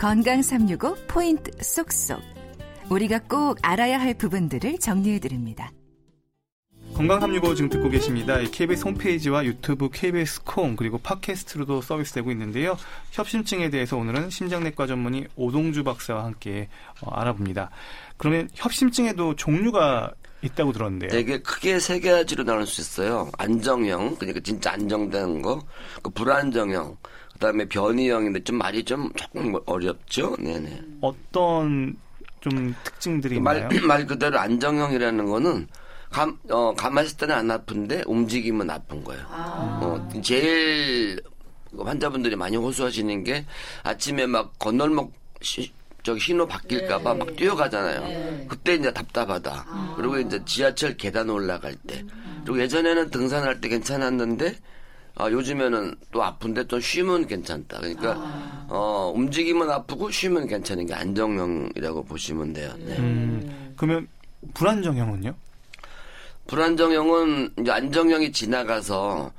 건강 365 포인트 쏙쏙. 우리가 꼭 알아야 할 부분들을 정리해 드립니다. 건강 365 지금 듣고 계십니다. KBS 홈페이지와 유튜브 KBS 콩 그리고 팟캐스트로도 서비스되고 있는데요. 협심증에 대해서 오늘은 심장내과 전문의 오동주 박사와 함께 어, 알아봅니다. 그러면 협심증에도 종류가 있다고 들었는데요. 되게 크게 세 가지로 나눌 수 있어요. 안정형, 그러니까 진짜 안정되는 거, 그 불안정형, 그다음에 변이형인데 좀 말이 좀 조금 어렵죠. 네네. 어떤 좀 특징들이 말, 있나요? 말 그대로 안정형이라는 거는 감, 어, 가만히 있을 때는 안 아픈데 움직이면 아픈 거예요. 어, 제일 환자분들이 많이 호소하시는 게 아침에 막 건널목 시, 저기 신호 바뀔까봐 막 뛰어가잖아요. 그때 이제 답답하다. 그리고 이제 지하철 계단 올라갈 때. 그리고 예전에는 등산할 때 괜찮았는데 아, 요즘에는 또 아픈데 또 쉬면 괜찮다. 그러니까 어, 움직이면 아프고 쉬면 괜찮은 게 안정형이라고 보시면 돼요. 네. 음, 그러면 불안정형은요? 불안정형은 이제 안정형이 지나가서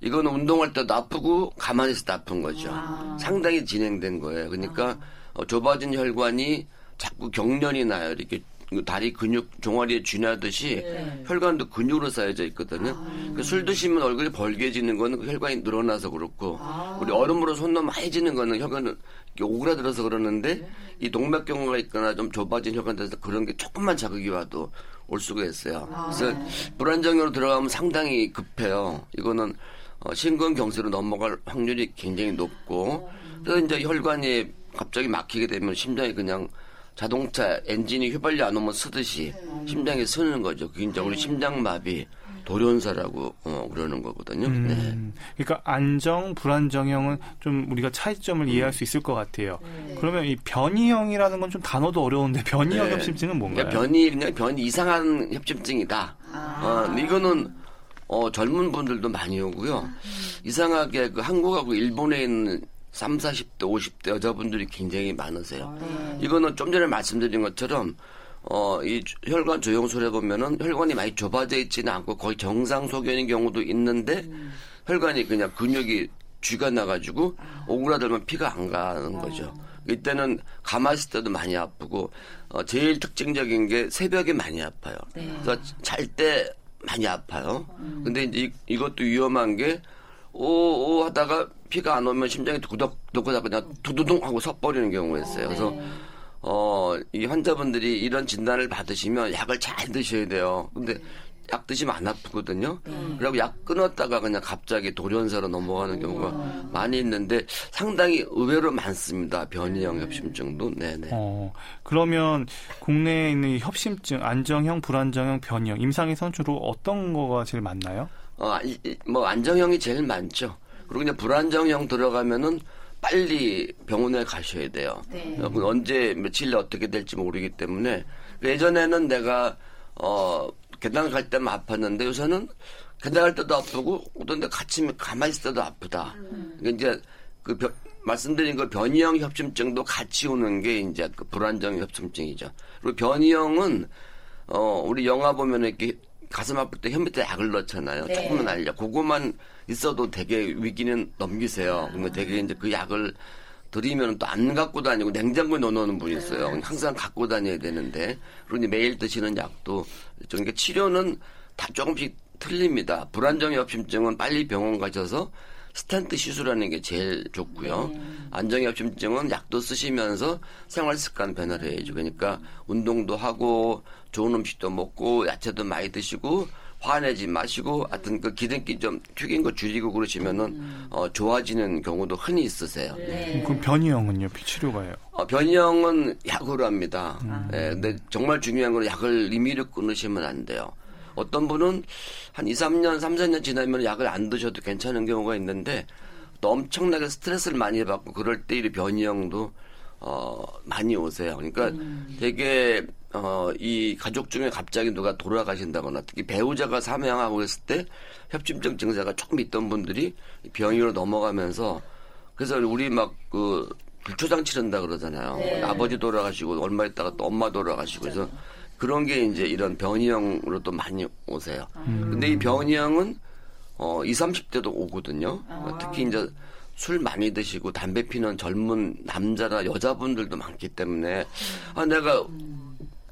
이거는 운동할 때도 아프고 가만히 때 아픈 거죠. 상당히 진행된 거예요. 그러니까 어, 좁아진 혈관이 자꾸 경련이 나요. 이렇게 그 다리 근육 종아리에 쥐나듯이 혈관도 근육으로 쌓여져 있거든요. 그술 드시면 얼굴이 벌게지는 거는 그 혈관이 늘어나서 그렇고 우리 얼음으로 손 넣으면 많이 지는 거는 혈관은 오그라들어서 그러는데 이 동맥경화가 있거나 좀 좁아진 혈관에서 그런 게 조금만 자극이 와도 올 수가 있어요. 그래서 불안정으로 들어가면 상당히 급해요. 이거는 어, 심근경색으로 넘어갈 확률이 굉장히 높고 그래서 이제 혈관이 갑자기 막히게 되면 심장이 그냥 자동차 엔진이 휘발유 안 오면 쓰듯이 심장이 쓰는 거죠. 그게 이제 우리 심장마비 돌연사라고 어, 그러는 거거든요. 네. 음, 그러니까 안정, 불안정형은 좀 우리가 차이점을 이해할 수 있을 것 같아요. 그러면 이 변이형이라는 건 좀 단어도 어려운데 변이형 네. 협심증은 뭔가요? 그러니까 변이 그냥 변이 이상한 협심증이다. 어, 근데 이거는 어, 젊은 분들도 많이 오고요. 이상하게 그 한국하고 일본에 있는 3, 40대, 50대 여자분들이 굉장히 많으세요. 이거는 좀 전에 말씀드린 것처럼 어, 이 혈관 조영술에 보면은 혈관이 많이 좁아져 있지는 않고 거의 정상 소견인 경우도 있는데 혈관이 그냥 근육이 쥐가 나가지고 오그라들면 피가 안 가는 거죠. 이때는 가만히 있을 때도 많이 아프고 어, 제일 특징적인 게 새벽에 많이 아파요. 그래서 잘 때 많이 아파요. 근데 이제 이, 이것도 위험한 게 오오 하다가 피가 안 오면 심장이 두덕두덕하다 그냥 두두둥 하고 서버리는 경우가 있어요. 그래서 어, 이 환자분들이 이런 진단을 받으시면 약을 잘 드셔야 돼요. 근데 약 드시면 안 아프거든요. 그리고 약 끊었다가 그냥 갑자기 돌연사로 넘어가는 경우가 많이 있는데 상당히 의외로 많습니다. 변이형 협심증도. 네네. 어, 그러면 국내에 있는 이 협심증, 안정형, 불안정형, 변이형, 임상에선 주로 어떤 거가 제일 많나요? 어, 이- 이- 뭐 안정형이 제일 많죠. 그리고 이제 불안정형 들어가면은 빨리 병원에 가셔야 돼요. 어, 그 언제 며칠 내 어떻게 될지 모르기 때문에 그 예전에는 내가 어 계단 갈 때만 아팠는데 요새는 계단 갈 때도 아프고 어떤 데 같이 가만히 있을 때도 아프다. 그러니까 이제 그 변- 말씀드린 그 변이형 협심증도 같이 오는 게 이제 그 불안정 협심증이죠. 그리고 변이형은 어 우리 영화 보면 이렇게 가슴 아플 때혀 밑에 약을 넣잖아요. 조금만 알려. 그거만 있어도 되게 위기는 넘기세요. 그러면 되게 이제 그 약을 드리면 또 안 갖고 다니고 냉장고에 넣어놓는 분이 있어요. 항상 갖고 다녀야 되는데. 이제 매일 드시는 약도 그러니까 치료는 다 조금씩 틀립니다. 불안정 협심증은 빨리 병원 가셔서 스탠트 시술하는 게 제일 좋고요. 안정협심증은 약도 쓰시면서 생활 습관 변화를 해야죠. 그러니까 운동도 하고 좋은 음식도 먹고 야채도 많이 드시고 화내지 마시고 하여튼 그 기름기 좀 튀긴 거 줄이고 그러시면은 어, 좋아지는 경우도 흔히 있으세요. 네. 그럼 변이형은요? 치료가요? 어, 변형은 약으로 합니다. 예, 근데 정말 중요한 건 약을 임의로 끊으시면 안 돼요. 어떤 분은 한 2, 3년, 3, 4년 지나면 약을 안 드셔도 괜찮은 경우가 있는데 또 엄청나게 스트레스를 많이 받고 그럴 때 이 변형도 어, 많이 오세요. 그러니까 되게 어, 이 가족 중에 갑자기 누가 돌아가신다거나 특히 배우자가 사망하고 했을 때 협심증 증세가 조금 있던 분들이 병으로 넘어가면서 그래서 우리 막그 불초장 치른다 그러잖아요. 아버지 돌아가시고 얼마 있다가 또 엄마 돌아가시고 그래서 그 런 게 이제 이런 변이형으로 또 많이 오세요. 근데 이 변이형은 어 20, 30대도 오거든요. 어, 특히 이제 술 많이 드시고 담배 피는 젊은 남자나 여자분들도 많기 때문에 아 내가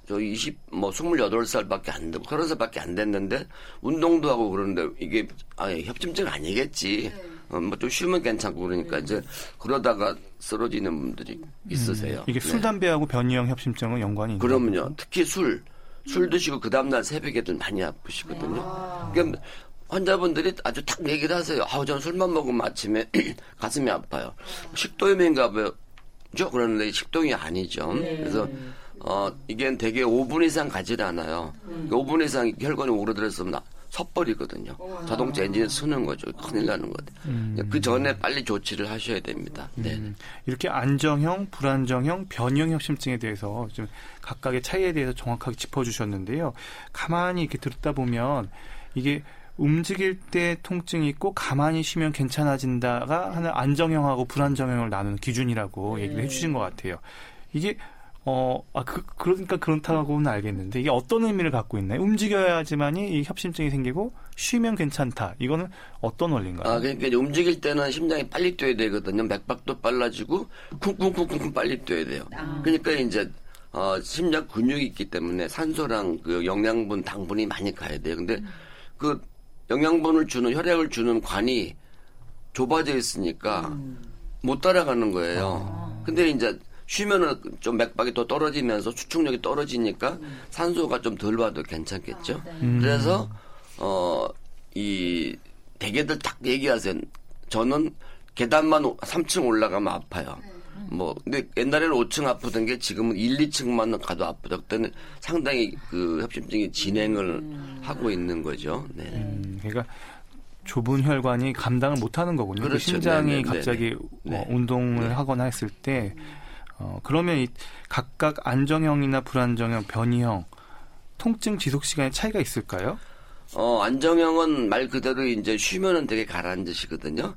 저 20, 뭐 28살밖에 안 되고 30살밖에 안 됐는데 운동도 하고 그러는데 이게 아 협심증 아니겠지. 어, 뭐좀 쉬면 괜찮고 그러니까 이제 그러다가 쓰러지는 분들이 있으세요. 이게 술, 네. 담배하고 변이형 협심증은 연관이 있나요? 그러면요. 특히 술. 술 드시고 그 다음날 새벽에도 많이 아프시거든요. 그러니까 환자분들이 아주 딱 얘기를 하세요. 아우, 전 술만 먹으면 아침에 가슴이 아파요. 식도염인가 봐요. 그러는데 식동이 아니죠. 그래서 어, 이게 대개 5분 이상 가지 않아요. 5분 이상 혈관이 오르들었으면 섣버리거든요. 자동차 엔진이 쓰는 거죠. 큰일 나는 거죠. 그 전에 빨리 조치를 하셔야 됩니다. 네. 음, 이렇게 안정형, 불안정형, 변형 협심증에 대해서 좀 각각의 차이에 대해서 정확하게 짚어주셨는데요. 가만히 이렇게 듣다 보면 이게 움직일 때 통증이 있고 가만히 쉬면 괜찮아진다가 하는 안정형하고 불안정형을 나누는 기준이라고 얘기를 해주신 것 같아요. 이게 어, 아, 그, 그러니까 그렇다고는 알겠는데, 이게 어떤 의미를 갖고 있나요? 움직여야지만이 이 협심증이 생기고, 쉬면 괜찮다. 이거는 어떤 원리인가요? 아, 그러니까 움직일 때는 심장이 빨리 뛰어야 되거든요. 맥박도 빨라지고, 쿵쿵쿵쿵 빨리 뛰어야 돼요. 그러니까 이제, 어, 심장 근육이 있기 때문에 산소랑 그 영양분, 당분이 많이 가야 돼요. 근데 그 영양분을 주는, 혈액을 주는 관이 좁아져 있으니까 못 따라가는 거예요. 근데 이제 쉬면은 좀 맥박이 더 떨어지면서 수축력이 떨어지니까 산소가 좀 덜 와도 괜찮겠죠. 그래서 어 이 대개들 딱 얘기하세요. 저는 계단만 3층 올라가면 아파요. 뭐 근데 옛날에는 5층 아프던 게 지금은 1, 2층만 가도 아프다. 그때는 상당히 그 협심증이 진행을 하고 있는 거죠. 네. 음, 그러니까 좁은 혈관이 감당을 못하는 거군요. 그 그렇죠. 심장이 네네, 갑자기 네네. 어, 운동을 네. 하거나 했을 때 어, 그러면 이 각각 안정형이나 불안정형, 변이형 통증 지속 시간에 차이가 있을까요? 어, 안정형은 말 그대로 이제 쉬면은 되게 가라앉으시거든요.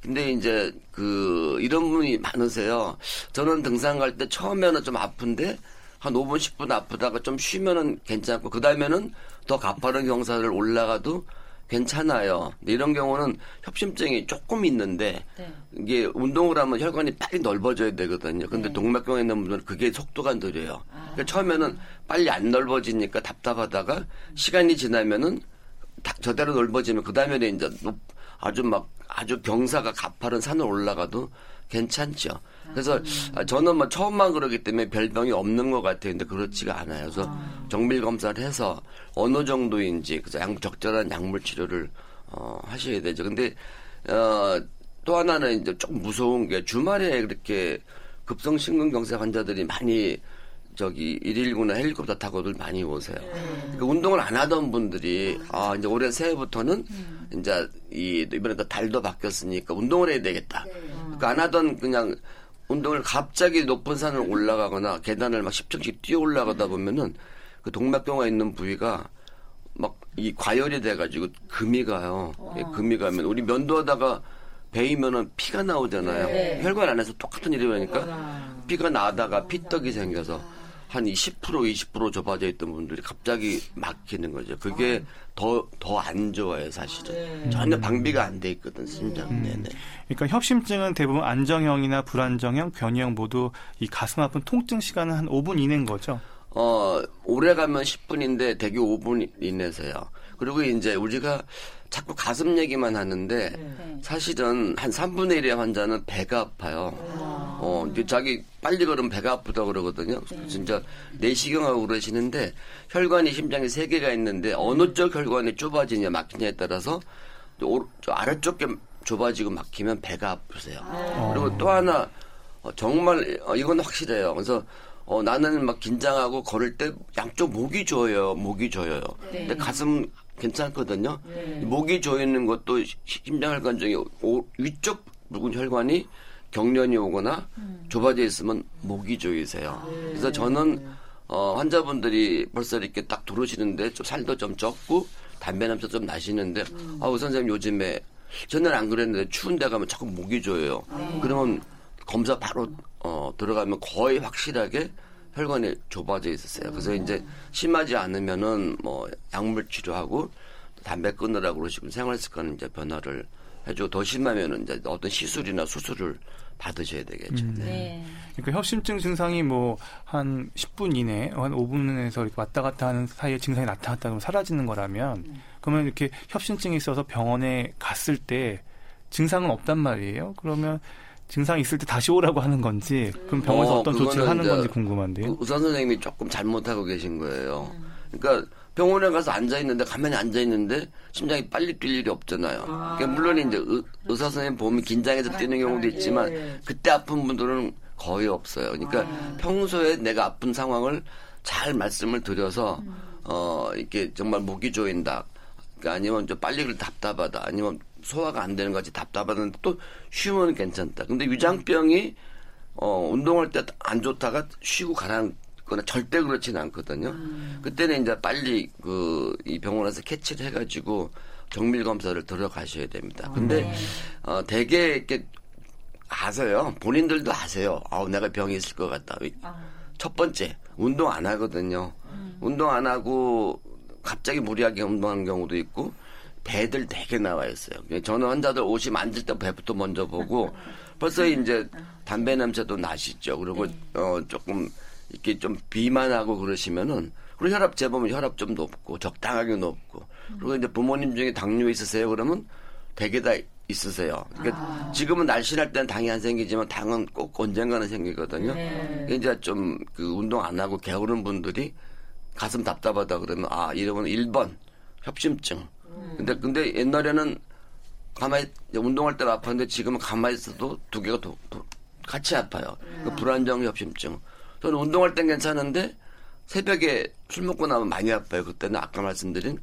근데 이제 그 이런 분이 많으세요. 저는 등산 갈 때 처음에는 좀 아픈데 한 5분 10분 아프다가 좀 쉬면은 괜찮고 그 다음에는 더 가파른 경사를 올라가도 괜찮아요. 이런 경우는 협심증이 조금 있는데 네. 이게 운동을 하면 혈관이 빨리 넓어져야 되거든요. 근데 동맥경에 있는 분들은 그게 속도가 느려요. 그러니까 처음에는 빨리 안 넓어지니까 답답하다가 시간이 지나면은 다- 저대로 넓어지면 그 다음에는 이제 높- 아주 막 아주 경사가 가파른 산을 올라가도 괜찮죠. 그래서 아, 저는 뭐 처음만 그러기 때문에 별병이 없는 것 같아요. 근데 그렇지가 않아요. 그래서 정밀 검사를 해서 어느 정도인지 그래서 약, 적절한 약물 치료를 어, 하셔야 되죠. 근데 어, 또 하나는 이제 좀 무서운 게 주말에 그렇게 급성 심근경색 환자들이 많이 저기 119나 헬리콥터 타고들 많이 오세요. 그 운동을 안 하던 분들이 아 이제 올해 새해부터는 이제 이 이번에 또 달도 바뀌었으니까 운동을 해야 되겠다. 그러니까 안 하던 그냥 운동을 갑자기 높은 산을 올라가거나 계단을 막 10층씩 뛰어 올라가다 보면은 그 동맥경화 있는 부위가 막 이 과열이 돼가지고 금이 가요. 예, 금이 가면 우리 면도하다가 베이면은 피가 나오잖아요. 혈관 안에서 똑같은 일이 일어나니까 피가 나다가 피떡이 생겨서 한 10% 20% 좁아져 있던 분들이 갑자기 막히는 거죠. 그게 더 더 안 좋아요, 사실은. 전혀 방비가 안 돼 있거든, 심장. 네네. 그러니까 협심증은 대부분 안정형이나 불안정형, 변이형 모두 이 가슴 아픈 통증 시간은 한 5분 이내인 거죠. 어, 오래 가면 10분인데 대개 5분 이내세요. 그리고 이제 우리가 자꾸 가슴 얘기만 하는데 사실은 한 3분의 1의 환자는 배가 아파요. 어, 이제 자기 빨리 걸으면 배가 아프다 그러거든요. 진짜 내시경하고 그러시는데 혈관이 심장에 세 개가 있는데 어느 쪽 혈관이 좁아지냐 막히냐에 따라서 오- 저 아래쪽 게 좁아지고 막히면 배가 아프세요. 그리고 또 하나 어, 정말 어, 이건 확실해요. 그래서 어, 나는 막 긴장하고 걸을 때 양쪽 목이 조여요. 목이 조여요. 근데 가슴 괜찮거든요. 목이 조이는 것도 시- 심장혈관 중에 오- 위쪽 부분 혈관이 경련이 오거나 좁아져 있으면 목이 조이세요. 그래서 저는 어, 환자분들이 벌써 이렇게 딱 들어오시는데 좀 살도 좀 쪘고 담배 냄새 좀 나시는데 아우 선생님 요즘에 전에는 안 그랬는데 추운 데 가면 자꾸 목이 조여요. 그러면 검사 바로 어, 들어가면 거의 확실하게 혈관이 좁아져 있었어요. 그래서 이제 심하지 않으면은 뭐 약물 치료하고 담배 끊으라고 그러시고 생활 습관 이제 변화를 해주고 더 심하면은 이제 어떤 시술이나 수술을 받으셔야 되겠죠. 음. 네. 그러니까 협심증 증상이 뭐 한 10분 이내, 한 5분에서 이렇게 왔다 갔다 하는 사이에 증상이 나타났다 그러면 사라지는 거라면 음. 그러면 이렇게 협심증이 있어서 병원에 갔을 때 증상은 없단 말이에요. 그러면 증상이 있을 때 다시 오라고 하는 건지 그럼 병원에서 어, 떤 조치를 하는 건지 궁금한데요. 의사 선생님이 조금 잘못하고 계신 거예요. 그러니까 병원에 가서 앉아 있는데 가만히 앉아 있는데 심장이 빨리 뛸 일이 없잖아요. 아. 그러니까 물론 이제 의, 의사 선생님 보면 긴장해서 뛰는 경우도 있지만 예. 그때 아픈 분들은 거의 없어요. 그러니까 아. 평소에 내가 아픈 상황을 잘 말씀을 드려서 음. 어 이렇게 정말 목이 조인다. 그러니까 아니면 좀 빨리 그 답답하다. 아니면 소화가 안 되는 것이 답답하다는데 또 쉬면 괜찮다. 근데 위장병이 어 운동할 때 안 좋다가 쉬고 가라앉 거나 절대 그렇지는 않거든요. 음. 그때는 이제 빨리 그 이 병원에서 캐치를 해가지고 정밀 검사를 들어가셔야 됩니다. 아, 근데 네. 어 대개 이렇게 아세요. 본인들도 아세요. 아우 내가 병이 있을 것 같다. 아. 첫 번째 운동 안 하거든요. 음. 운동 안 하고 갑자기 무리하게 운동하는 경우도 있고 배들 되게 나와 있어요. 저는 환자들 옷이 만질 때 배부터 먼저 보고 벌써 이제 담배 냄새도 나시죠. 그리고 네. 어 조금 이렇게 좀 비만하고 그러시면은 그리고 혈압 재보면 혈압 좀 높고 적당하게 높고 그리고 이제 부모님 중에 당뇨 있으세요 그러면 대개 다 있으세요. 그러니까 아. 지금은 날씬할 때는 당이 안 생기지만 당은 꼭 언젠가는 생기거든요. 네. 이제 좀 그 운동 안 하고 게으른 분들이 가슴 답답하다 그러면 아 이러면 1번 협심증. 음. 근데 근데 옛날에는 가만히 운동할 때는 아팠는데 지금은 가만히 있어도 두 개가 도, 도, 같이 아파요. 음. 그 불안정 협심증. 저는 운동할 땐 괜찮은데 새벽에 술 먹고 나면 많이 아파요. 그때는 아까 말씀드린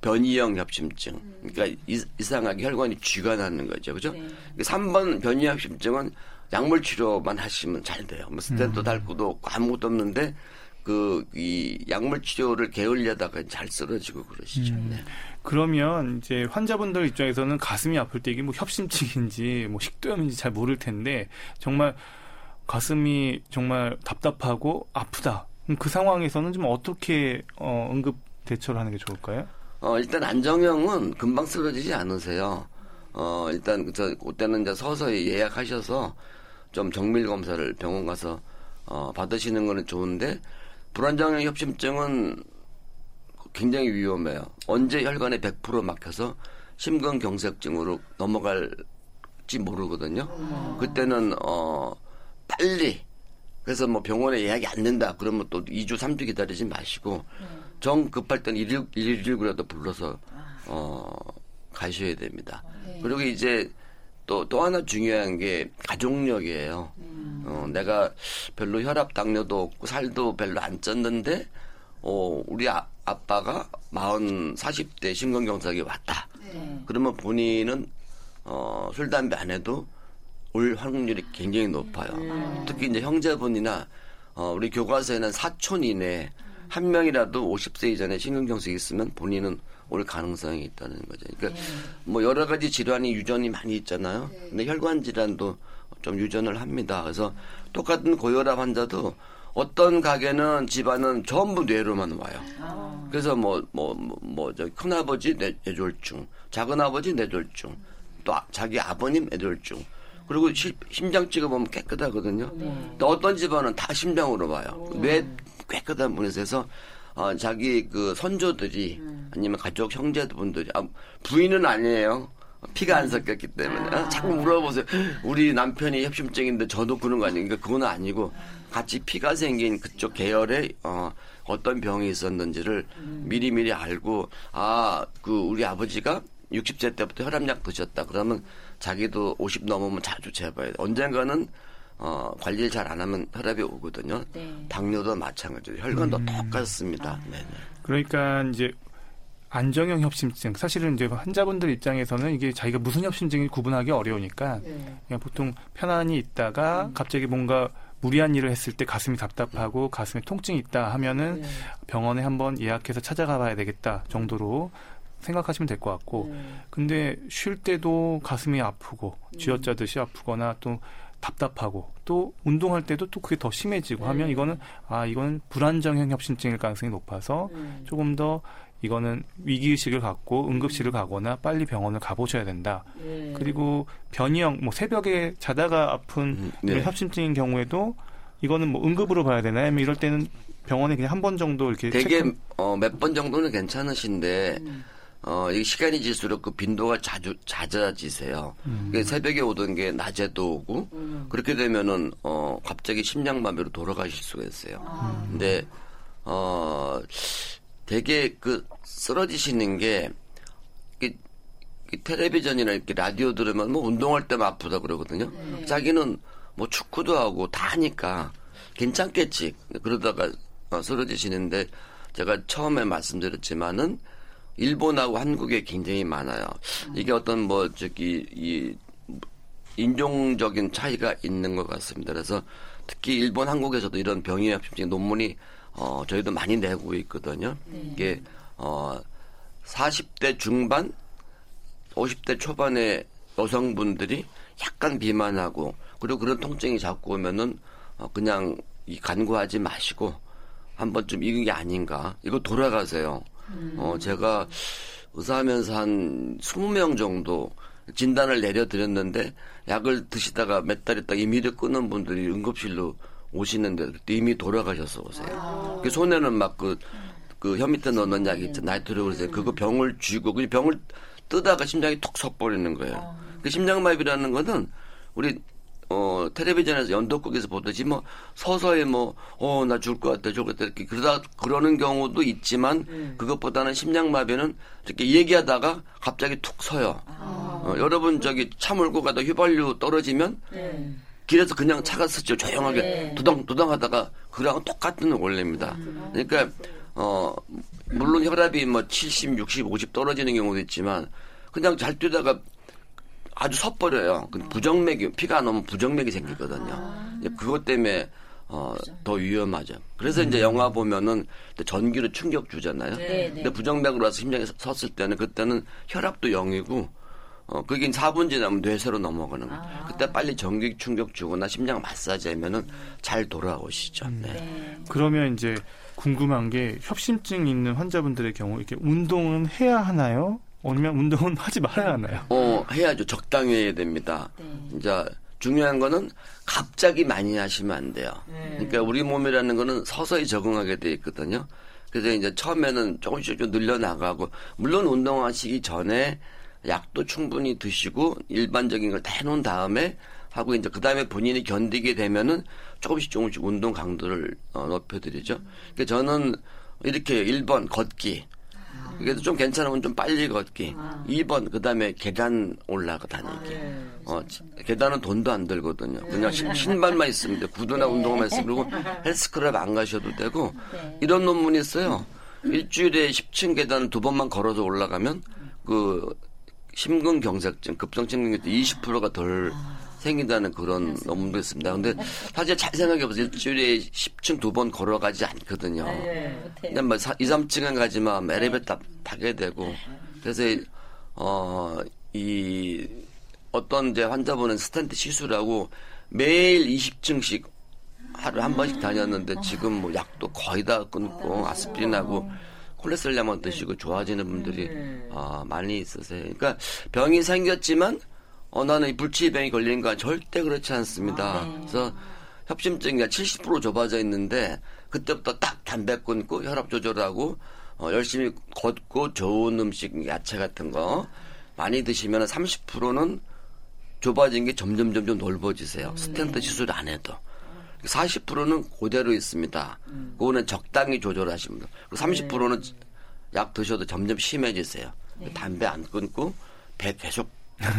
변이형 협심증. 그러니까 이상하게 혈관이 쥐가 나는 거죠. 그죠? 네. 3번 변이형 협심증은 약물 치료만 하시면 잘 돼요. 뭐 스탠도 음. 달고도 없고 아무것도 없는데 그 이 약물 치료를 게을려다가 잘 쓰러지고 그러시죠. 음. 네. 그러면 이제 환자분들 입장에서는 가슴이 아플 때 이게 뭐 협심증인지 뭐 식도염인지 잘 모를 텐데 정말 가슴이 정말 답답하고 아프다. 그 상황에서는 좀 어떻게 어, 응급 대처를 하는 게 좋을까요? 어, 일단 안정형은 금방 쓰러지지 않으세요. 어, 일단 저 그때는 이제 서서히 예약하셔서 좀 정밀 검사를 병원 가서 어, 받으시는 거는 좋은데 불안정형 협심증은 굉장히 위험해요. 언제 혈관에 100% 막혀서 심근경색증으로 넘어갈지 모르거든요. 그때는 어 빨리 그래서 뭐 병원에 예약이 안 된다 그러면 또 2주 3주 기다리지 마시고 정 급할 때는 119라도 불러서 어 가셔야 됩니다. 네. 그리고 이제 또, 또 하나 중요한 게 가족력이에요. 어, 내가 별로 혈압, 당뇨도 없고 살도 별로 안 쪘는데, 어, 우리 아, 아빠가 40, 40대 심근경색이 왔다. 네. 그러면 본인은, 어, 술, 담배 안 해도 올 확률이 굉장히 높아요. 음. 특히 이제 형제분이나 어, 우리 교과서에는 사촌 이내 한 명이라도 50세 이전에 심근경색이 있으면 본인은 올 가능성이 있다는 거죠. 그러니까 네. 뭐 여러 가지 질환이 유전이 많이 있잖아요. 네. 근데 혈관 질환도 좀 유전을 합니다. 그래서 똑같은 고혈압 환자도 어떤 가게는 집안은 전부 뇌로만 와요. 아. 그래서 뭐 뭐 뭐저 큰아버지 뇌졸중, 작은아버지 뇌졸중, 또 아, 자기 아버님 뇌졸중. 그리고 시, 심장 찍어보면 깨끗하거든요. 네. 또 어떤 집안은 다 심장으로 봐요. 뇌 깨끗한 분에서 해서 어, 자기 그 선조들이 음. 아니면 가족 형제분들이 아, 부인은 아니에요. 피가 안 음. 섞였기 때문에 아. 자꾸 물어보세요. 우리 남편이 협심증인데 저도 그런 거 아니니까 그건 아니고 같이 피가 생긴 그쪽 계열에 어, 어떤 병이 있었는지를 음. 미리 미리 알고 아 그 우리 아버지가 60세 때부터 혈압약 드셨다. 그러면 자기도 50 넘으면 자주 재봐야 돼. 언젠가는 어, 관리를 잘 안 하면 혈압이 오거든요. 네. 당뇨도 마찬가지로 혈관도 음. 똑같습니다. 아. 네 그러니까 이제 안정형 협심증 사실은 이제 환자분들 입장에서는 이게 자기가 무슨 협심증이 구분하기 어려우니까 네. 그냥 보통 편안히 있다가 음. 갑자기 뭔가 무리한 일을 했을 때 가슴이 답답하고 가슴에 통증이 있다 하면은 네. 병원에 한번 예약해서 찾아가 봐야 되겠다 정도로 생각하시면 될 것 같고 네. 근데 쉴 때도 가슴이 아프고 쥐어짜듯이 아프거나 또 답답하고 또 운동할 때도 또 그게 더 심해지고 네. 하면 이거는 아 이거는 불안정형 협심증일 가능성이 높아서 네. 조금 더 이거는 위기의식을 갖고 응급실을 가거나 빨리 병원을 가보셔야 된다. 네. 그리고 변이형, 뭐 새벽에 자다가 아픈 음, 네. 협심증인 경우에도 이거는 뭐 응급으로 봐야 되나요? 아니면 이럴 때는 병원에 그냥 한 번 정도 이렇게 되게 어, 몇 번 정도는 괜찮으신데 음. 어, 이 시간이 질수록 그 빈도가 자주 잦아지세요. 음. 새벽에 오던 게 낮에도 오고 음. 그렇게 되면은 어, 갑자기 심장마비로 돌아가실 수가 있어요. 아. 근데 어 되게 그 쓰러지시는 게 이, 이 텔레비전이나 이렇게 라디오 들으면 뭐 운동할 때만 아프다 그러거든요. 네. 자기는 뭐 축구도 하고 다 하니까 괜찮겠지. 그러다가 어, 쓰러지시는데 제가 처음에 말씀드렸지만은 일본하고 한국에 굉장히 많아요. 이게 어떤 뭐 저기 이 인종적인 차이가 있는 것 같습니다. 그래서 특히 일본, 한국에서도 이런 병의 합심증 논문이 어, 저희도 많이 내고 있거든요. 네. 이게, 어, 40대 중반, 50대 초반의 여성분들이 약간 비만하고, 그리고 그런 통증이 자꾸 오면은, 어, 그냥 이 간구하지 마시고, 한 번쯤 이긴 게 아닌가. 이거 돌아가세요. 음. 어, 제가 의사하면서 한 20명 정도 진단을 내려드렸는데, 약을 드시다가 몇 달 있다가 임의를 끊은 분들이 응급실로 오시는데 이미 돌아가셔서 오세요. 아. 그 손에는 막그 그 혀 밑에 넣는 약 있죠. 나이트로 그러세요. 그거 병을 쥐고 그 병을 뜨다가 심장이 톡 섞버리는 거예요. 아. 그 심장마비라는 거는 우리 어 텔레비전에서 연덕국에서 보듯이 뭐 서서히 뭐 어 나 죽을 것 같다 죽을 것 같다 이렇게 그러다 그러는 경우도 있지만 음. 그것보다는 심장마비는 이렇게 얘기하다가 갑자기 툭 서요. 아. 어, 여러분 저기 차 몰고 가다 휘발유 떨어지면 네. 길에서 그냥 차가 스쳐 조용하게 네. 두덩두덩 하다가 그랑 똑같은 원리입니다. 음. 그러니까 어 물론 혈압이 뭐 70, 60, 50 떨어지는 경우도 있지만 그냥 잘 뛰다가 아주 섣버려요. 그 부정맥이 피가 안 오면 부정맥이 생기거든요. 아. 그것 때문에 어, 더 위험하죠. 그래서 음. 이제 영화 보면은 전기로 충격 주잖아요. 네, 네. 근데 부정맥으로 와서 심장에 섰을 때는 그때는 혈압도 0이고 어, 그게 4분 지나면 뇌세로 넘어가는 거예요. 아. 그때 빨리 전기 충격 주거나 심장 마사지 하면은 잘 돌아오시죠. 음. 네. 네. 그러면 이제 궁금한 게 협심증 있는 환자분들의 경우 이렇게 운동은 해야 하나요? 아니면 운동은 하지 말아야 하나요? 어, 해야죠. 적당히 해야 됩니다. 네. 이제 중요한 거는 갑자기 많이 하시면 안 돼요. 네. 그러니까 우리 몸이라는 거는 서서히 적응하게 돼 있거든요. 그래서 이제 처음에는 조금씩 좀 늘려나가고 물론 운동하시기 전에 약도 충분히 드시고 일반적인 걸 다 해놓은 다음에 하고 이제 그 다음에 본인이 견디게 되면은 조금씩 조금씩 운동 강도를 어, 높여드리죠. 그러니까 저는 이렇게 1번 걷기. 그래도 좀 괜찮으면 좀 빨리 걷기. 아. 2번 그다음에 계단 올라가 다니기. 아, 네. 어, 계단은 돈도 안 들거든요. 그냥 네. 신발만 있으면 돼. 구두나 네. 운동화만 있으면 그리고 헬스클럽 안 가셔도 되고 네. 이런 논문이 있어요. 일주일에 10층 계단을 두 번만 걸어서 올라가면 그 심근경색증, 급성 심근경색 20%가 덜 생긴다는 그런 논문도 있습니다. 근데 사실 잘 생각해보세요. 일주일에 10층 두 번 걸어가지 않거든요. 네, 그냥 뭐 2, 3층은 가지만 엘리베이터 타게 되고. 그래서, 어, 이, 어떤 이제 환자분은 스탠트 시술하고 매일 20층씩 하루 한 번씩 다녔는데 지금 뭐 약도 거의 다 끊고 아스피린하고 콜레스테롤약만 드시고 좋아지는 분들이 네. 어, 많이 있으세요. 그러니까 병이 생겼지만 어 나는 이 불치병이 걸리는 건 절대 그렇지 않습니다. 아, 네. 그래서 협심증이 70% 좁아져 있는데 그때부터 딱 담배 끊고 혈압 조절하고 어, 열심히 걷고 좋은 음식 야채 같은 거 많이 드시면 30%는 좁아진 게 점점 점점 넓어지세요. 음, 스탠트 네. 시술 안 해도. 40%는 그대로 있습니다. 음. 그거는 적당히 조절하시면 돼요. 30%는 네. 약 드셔도 점점 심해지세요. 네. 담배 안 끊고 배 계속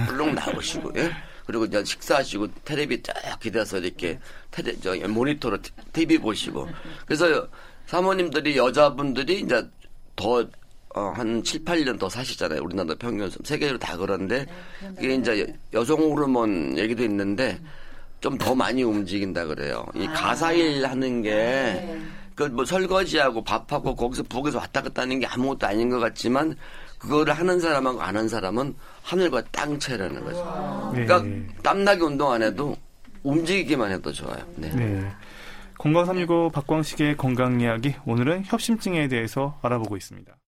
불룩 나오시고 예? 그리고 이제 식사하시고 테레비 쫙 기대서 이렇게 테레 저 모니터로 TV 보시고 그래서 사모님들이 여자분들이 이제 더 어, 한 7, 8년 더 사시잖아요. 우리나라 평균 세계적으로 다 그런데 네, 그게 이제 여성 호르몬 얘기도 있는데 음. 좀더 많이 움직인다 그래요. 이 아. 가사일 하는 게, 네. 그뭐 설거지하고 밥하고 거기서 북에서 왔다 갔다 하는 게 아무것도 아닌 것 같지만, 그거를 하는 사람하고 안 하는 사람은 하늘과 땅 차이라는 거죠. 그러니까 네. 땀나게 운동 안 해도 움직이기만 해도 좋아요. 네. 네. 건강 365 박광식의 건강 이야기 오늘은 협심증에 대해서 알아보고 있습니다.